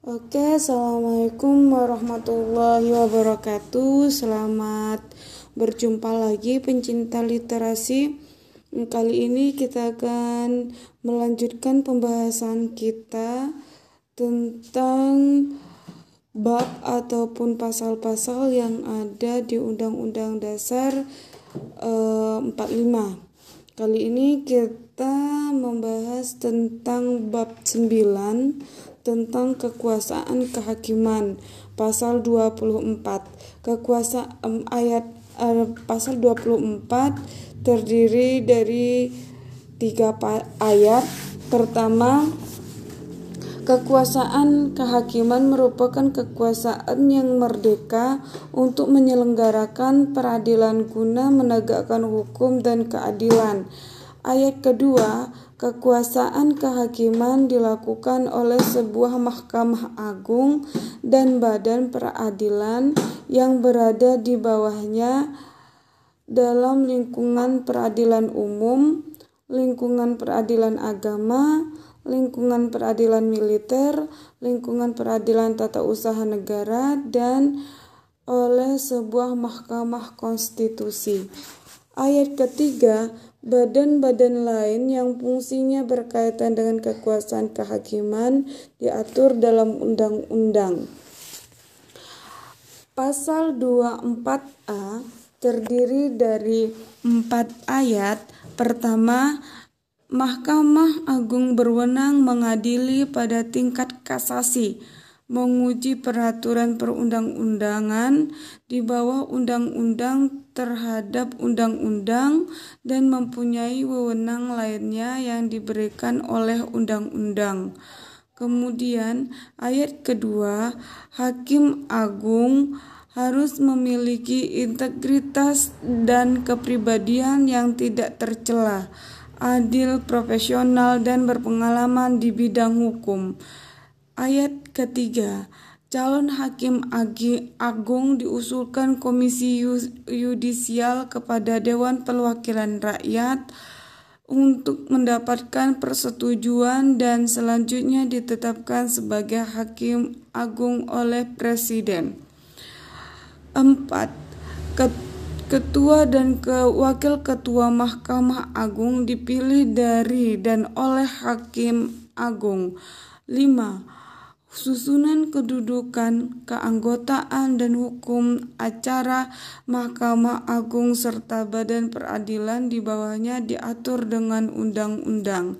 Oke, assalamualaikum warahmatullahi wabarakatuh. Selamat berjumpa lagi, pencinta literasi. Kali ini kita akan melanjutkan pembahasan kita tentang bab ataupun pasal-pasal yang ada di Undang-Undang Dasar eh, 45. Kali ini kita membahas tentang bab 9 tentang kekuasaan kehakiman pasal 24 kekuasaan ayat uh, pasal 24 terdiri dari tiga ayat. Pertama Kekuasaan kehakiman merupakan kekuasaan yang merdeka untuk menyelenggarakan peradilan guna menegakkan hukum dan keadilan. Ayat kedua, Kekuasaan kehakiman dilakukan oleh sebuah mahkamah agung dan badan peradilan yang berada di bawahnya dalam lingkungan peradilan umum, lingkungan peradilan agama, lingkungan peradilan militer, lingkungan peradilan tata usaha negara, dan oleh sebuah mahkamah konstitusi. Ayat ketiga, badan-badan lain yang fungsinya berkaitan dengan kekuasaan kehakiman diatur dalam undang-undang. Pasal 24A terdiri dari empat ayat. Pertama, Mahkamah Agung berwenang mengadili pada tingkat kasasi menguji peraturan perundang-undangan di bawah undang-undang terhadap undang-undang dan mempunyai wewenang lainnya yang diberikan oleh undang-undang. Kemudian, ayat kedua, Hakim Agung harus memiliki integritas dan kepribadian yang tidak tercela, adil, profesional, dan berpengalaman di bidang hukum. Ayat ketiga, calon hakim agung diusulkan Komisi Yudisial kepada Dewan Perwakilan Rakyat untuk mendapatkan persetujuan dan selanjutnya ditetapkan sebagai hakim agung oleh Presiden. Empat, Ketua dan ke wakil ketua Mahkamah Agung dipilih dari dan oleh Hakim Agung. Lima, susunan kedudukan, keanggotaan, dan hukum acara Mahkamah Agung serta badan peradilan di bawahnya diatur dengan undang-undang.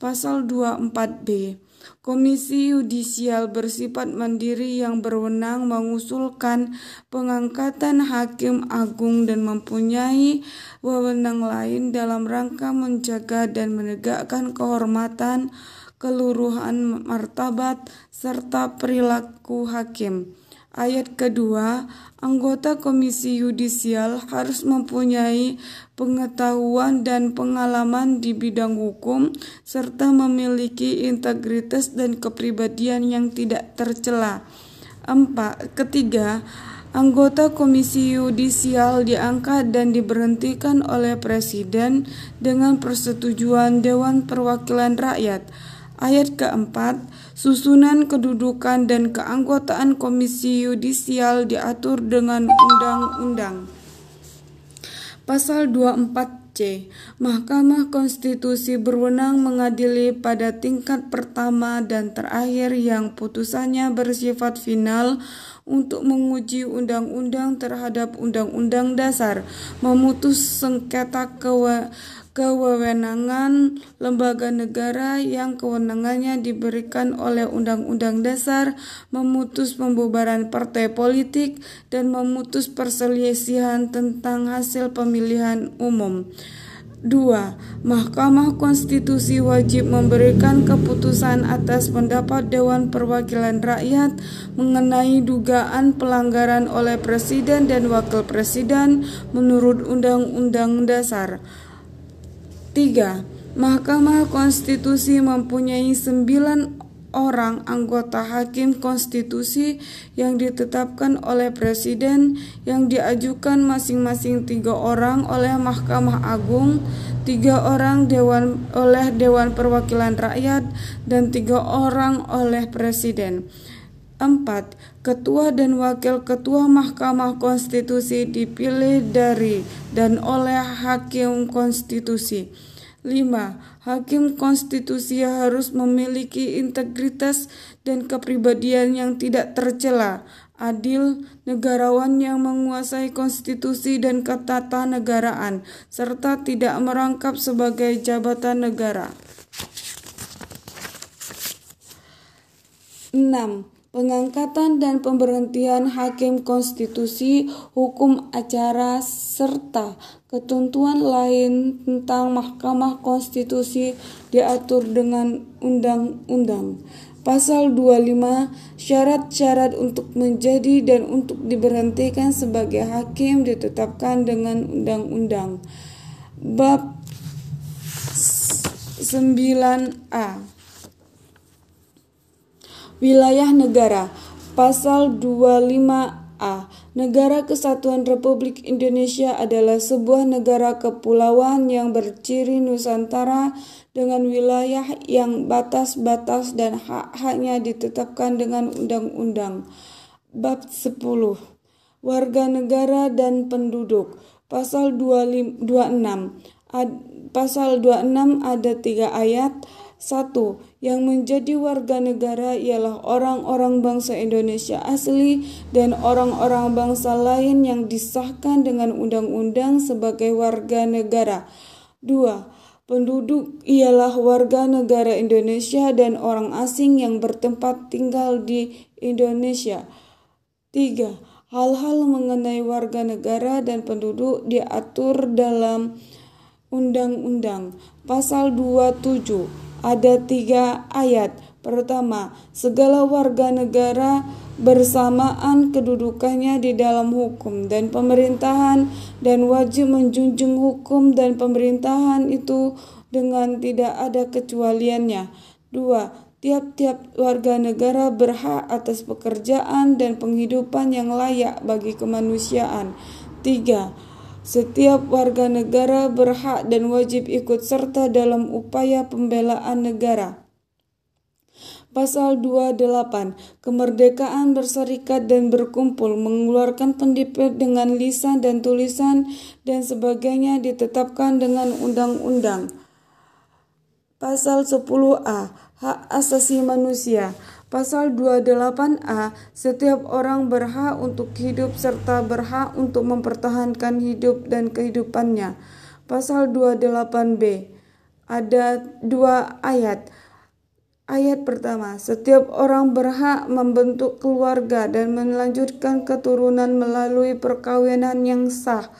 Pasal 24B Komisi yudisial bersifat mandiri yang berwenang mengusulkan pengangkatan hakim agung dan mempunyai wewenang lain dalam rangka menjaga dan menegakkan kehormatan keluruhan martabat, serta perilaku hakim. Ayat kedua, anggota Komisi Yudisial harus mempunyai pengetahuan dan pengalaman di bidang hukum serta memiliki integritas dan kepribadian yang tidak tercela. Empat, ketiga, anggota Komisi Yudisial diangkat dan diberhentikan oleh Presiden dengan persetujuan Dewan Perwakilan Rakyat. Ayat keempat, susunan kedudukan dan keanggotaan Komisi Yudisial diatur dengan undang-undang. Pasal 24C, Mahkamah Konstitusi berwenang mengadili pada tingkat pertama dan terakhir yang putusannya bersifat final untuk menguji undang-undang terhadap undang-undang dasar, memutus sengketa kewe kewenangan lembaga negara yang kewenangannya diberikan oleh Undang-Undang Dasar, memutus pembubaran partai politik, dan memutus perselisihan tentang hasil pemilihan umum. 2. Mahkamah Konstitusi wajib memberikan keputusan atas pendapat Dewan Perwakilan Rakyat mengenai dugaan pelanggaran oleh Presiden dan Wakil Presiden menurut Undang-Undang Dasar. 3. Mahkamah Konstitusi mempunyai sembilan orang anggota hakim konstitusi yang ditetapkan oleh presiden yang diajukan masing-masing tiga orang oleh Mahkamah Agung, tiga orang dewan oleh Dewan Perwakilan Rakyat, dan tiga orang oleh presiden. 4. Ketua dan Wakil Ketua Mahkamah Konstitusi dipilih dari dan oleh Hakim Konstitusi. 5. Hakim konstitusi harus memiliki integritas dan kepribadian yang tidak tercela, adil, negarawan yang menguasai konstitusi dan ketatanegaraan, serta tidak merangkap sebagai jabatan negara. 6 pengangkatan dan pemberhentian hakim konstitusi, hukum acara, serta ketentuan lain tentang Mahkamah Konstitusi diatur dengan undang-undang. Pasal 25 syarat-syarat untuk menjadi dan untuk diberhentikan sebagai hakim ditetapkan dengan undang-undang. Bab 9A Wilayah negara Pasal 25A Negara Kesatuan Republik Indonesia adalah sebuah negara kepulauan yang berciri Nusantara dengan wilayah yang batas-batas dan hak-haknya ditetapkan dengan undang-undang. Bab 10 Warga negara dan penduduk. Pasal 26 Ad, Pasal 26 ada tiga ayat satu, yang menjadi warga negara ialah orang-orang bangsa Indonesia asli dan orang-orang bangsa lain yang disahkan dengan undang-undang sebagai warga negara. Dua, penduduk ialah warga negara Indonesia dan orang asing yang bertempat tinggal di Indonesia. Tiga, hal-hal mengenai warga negara dan penduduk diatur dalam Undang-Undang Pasal 27 ada tiga ayat. Pertama, segala warga negara bersamaan kedudukannya di dalam hukum dan pemerintahan dan wajib menjunjung hukum dan pemerintahan itu dengan tidak ada kecualiannya. Dua, tiap-tiap warga negara berhak atas pekerjaan dan penghidupan yang layak bagi kemanusiaan. Tiga, setiap warga negara berhak dan wajib ikut serta dalam upaya pembelaan negara. Pasal 28, kemerdekaan berserikat dan berkumpul, mengeluarkan pendipet dengan lisan dan tulisan dan sebagainya ditetapkan dengan undang-undang. Pasal 10A, hak asasi manusia. Pasal 28A, setiap orang berhak untuk hidup serta berhak untuk mempertahankan hidup dan kehidupannya. Pasal 28B, ada dua ayat. Ayat pertama, setiap orang berhak membentuk keluarga dan melanjutkan keturunan melalui perkawinan yang sah.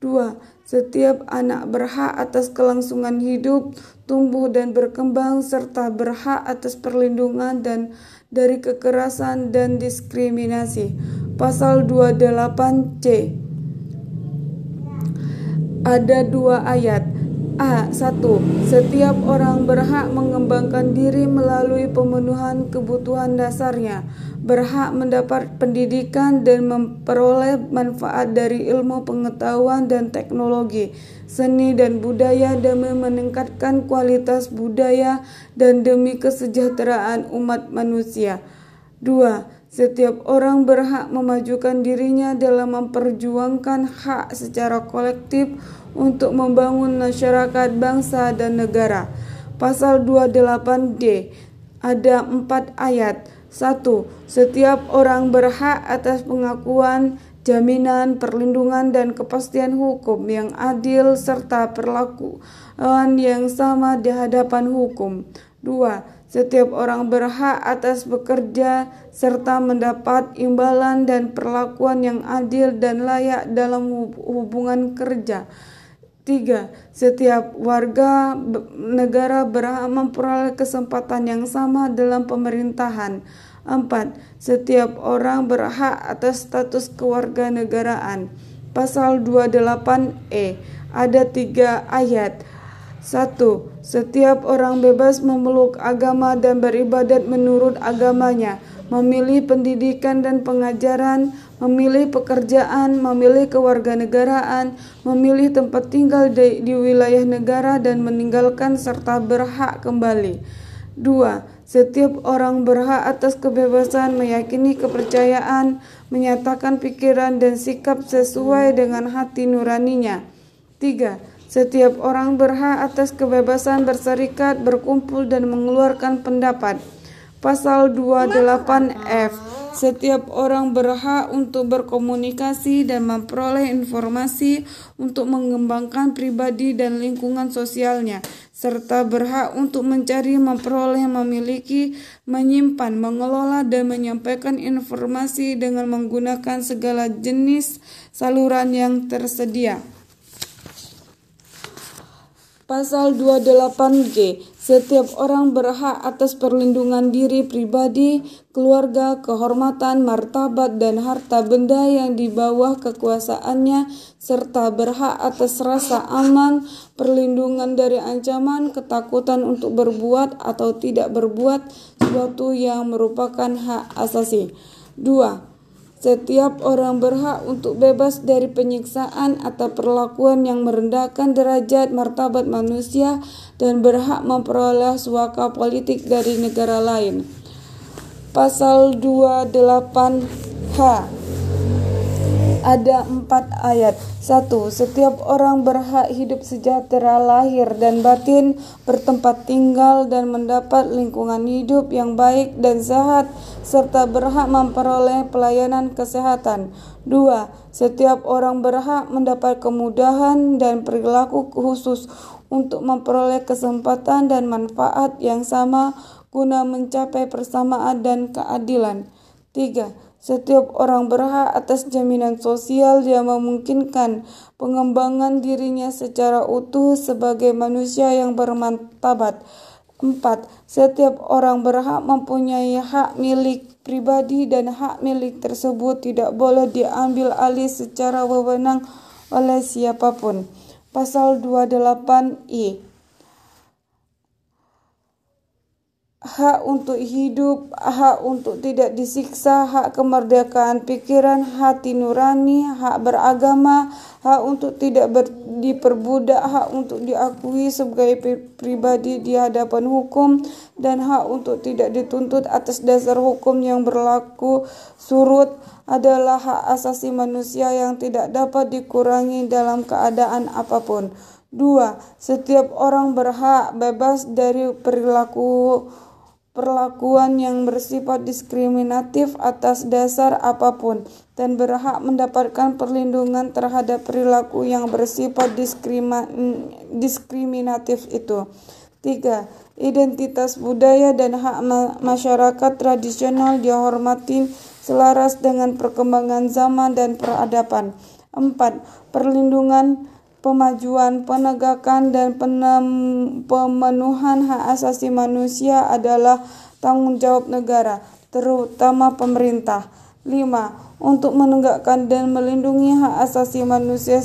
Dua, setiap anak berhak atas kelangsungan hidup, tumbuh dan berkembang serta berhak atas perlindungan dan dari kekerasan dan diskriminasi. Pasal 28C ada dua ayat. A. 1. Setiap orang berhak mengembangkan diri melalui pemenuhan kebutuhan dasarnya berhak mendapat pendidikan dan memperoleh manfaat dari ilmu pengetahuan dan teknologi, seni dan budaya demi meningkatkan kualitas budaya dan demi kesejahteraan umat manusia. 2. Setiap orang berhak memajukan dirinya dalam memperjuangkan hak secara kolektif untuk membangun masyarakat bangsa dan negara. Pasal 28D ada empat ayat satu, setiap orang berhak atas pengakuan, jaminan, perlindungan, dan kepastian hukum yang adil serta perlakuan yang sama di hadapan hukum. Dua, setiap orang berhak atas bekerja serta mendapat imbalan dan perlakuan yang adil dan layak dalam hubungan kerja. Tiga, setiap warga negara berhak memperoleh kesempatan yang sama dalam pemerintahan. Empat, setiap orang berhak atas status kewarganegaraan. Pasal 28E ada tiga ayat. Satu, setiap orang bebas memeluk agama dan beribadat menurut agamanya, memilih pendidikan dan pengajaran, memilih pekerjaan, memilih kewarganegaraan, memilih tempat tinggal di, di wilayah negara dan meninggalkan serta berhak kembali. Dua, setiap orang berhak atas kebebasan meyakini kepercayaan, menyatakan pikiran dan sikap sesuai dengan hati nuraninya. Tiga, setiap orang berhak atas kebebasan berserikat, berkumpul, dan mengeluarkan pendapat. Pasal 28F setiap orang berhak untuk berkomunikasi dan memperoleh informasi untuk mengembangkan pribadi dan lingkungan sosialnya, serta berhak untuk mencari, memperoleh, memiliki, menyimpan, mengelola, dan menyampaikan informasi dengan menggunakan segala jenis saluran yang tersedia. Pasal 28G, setiap orang berhak atas perlindungan diri pribadi, keluarga, kehormatan, martabat, dan harta benda yang di bawah kekuasaannya, serta berhak atas rasa aman, perlindungan dari ancaman, ketakutan untuk berbuat atau tidak berbuat sesuatu yang merupakan hak asasi. 2 setiap orang berhak untuk bebas dari penyiksaan atau perlakuan yang merendahkan derajat martabat manusia dan berhak memperoleh suaka politik dari negara lain. Pasal 28H ada empat ayat. Satu, setiap orang berhak hidup sejahtera lahir dan batin, bertempat tinggal dan mendapat lingkungan hidup yang baik dan sehat, serta berhak memperoleh pelayanan kesehatan. Dua, setiap orang berhak mendapat kemudahan dan perilaku khusus untuk memperoleh kesempatan dan manfaat yang sama guna mencapai persamaan dan keadilan. Tiga, setiap orang berhak atas jaminan sosial yang memungkinkan pengembangan dirinya secara utuh sebagai manusia yang bermartabat. 4. Setiap orang berhak mempunyai hak milik pribadi dan hak milik tersebut tidak boleh diambil alih secara wewenang oleh siapa pun. Pasal 28I hak untuk hidup, hak untuk tidak disiksa, hak kemerdekaan pikiran, hati nurani, hak beragama, hak untuk tidak ber, diperbudak, hak untuk diakui sebagai pribadi di hadapan hukum, dan hak untuk tidak dituntut atas dasar hukum yang berlaku surut adalah hak asasi manusia yang tidak dapat dikurangi dalam keadaan apa pun. Dua, setiap orang berhak bebas dari perilaku perlakuan yang bersifat diskriminatif atas dasar apa pun dan berhak mendapatkan perlindungan terhadap perilaku yang bersifat diskriminatif itu. 3. Identitas budaya dan hak masyarakat tradisional dihormati selaras dengan perkembangan zaman dan peradaban. 4. Perlindungan pemajuan, penegakan, dan pemenuhan hak asasi manusia adalah tanggung jawab negara, terutama pemerintah. 5. Untuk menegakkan dan melindungi hak asasi manusia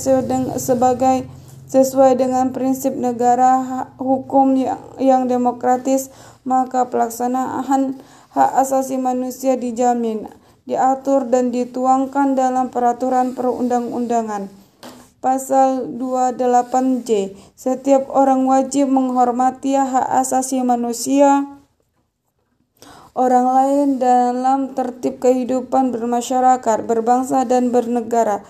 sebagai sesuai dengan prinsip negara hukum yang, yang demokratis, maka pelaksanaan hak asasi manusia dijamin, diatur dan dituangkan dalam peraturan perundang-undangan. Pasal 28J, setiap orang wajib menghormati hak asasi manusia orang lain dalam tertib kehidupan bermasyarakat, berbangsa dan bernegara.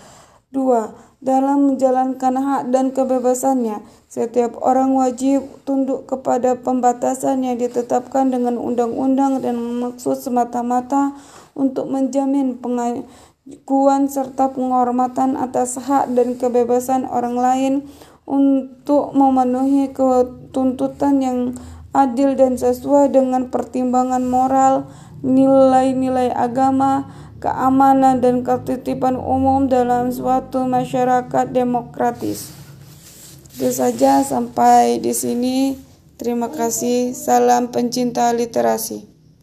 2. Dalam menjalankan hak dan kebebasannya, setiap orang wajib tunduk kepada pembatasan yang ditetapkan dengan undang-undang dan maksud semata-mata untuk menjamin pengakuan serta penghormatan atas hak dan kebebasan orang lain untuk memenuhi ketuntutan yang adil dan sesuai dengan pertimbangan moral, nilai-nilai agama, keamanan dan ketitipan umum dalam suatu masyarakat demokratis. Itu saja sampai di sini. Terima kasih. Salam pencinta literasi.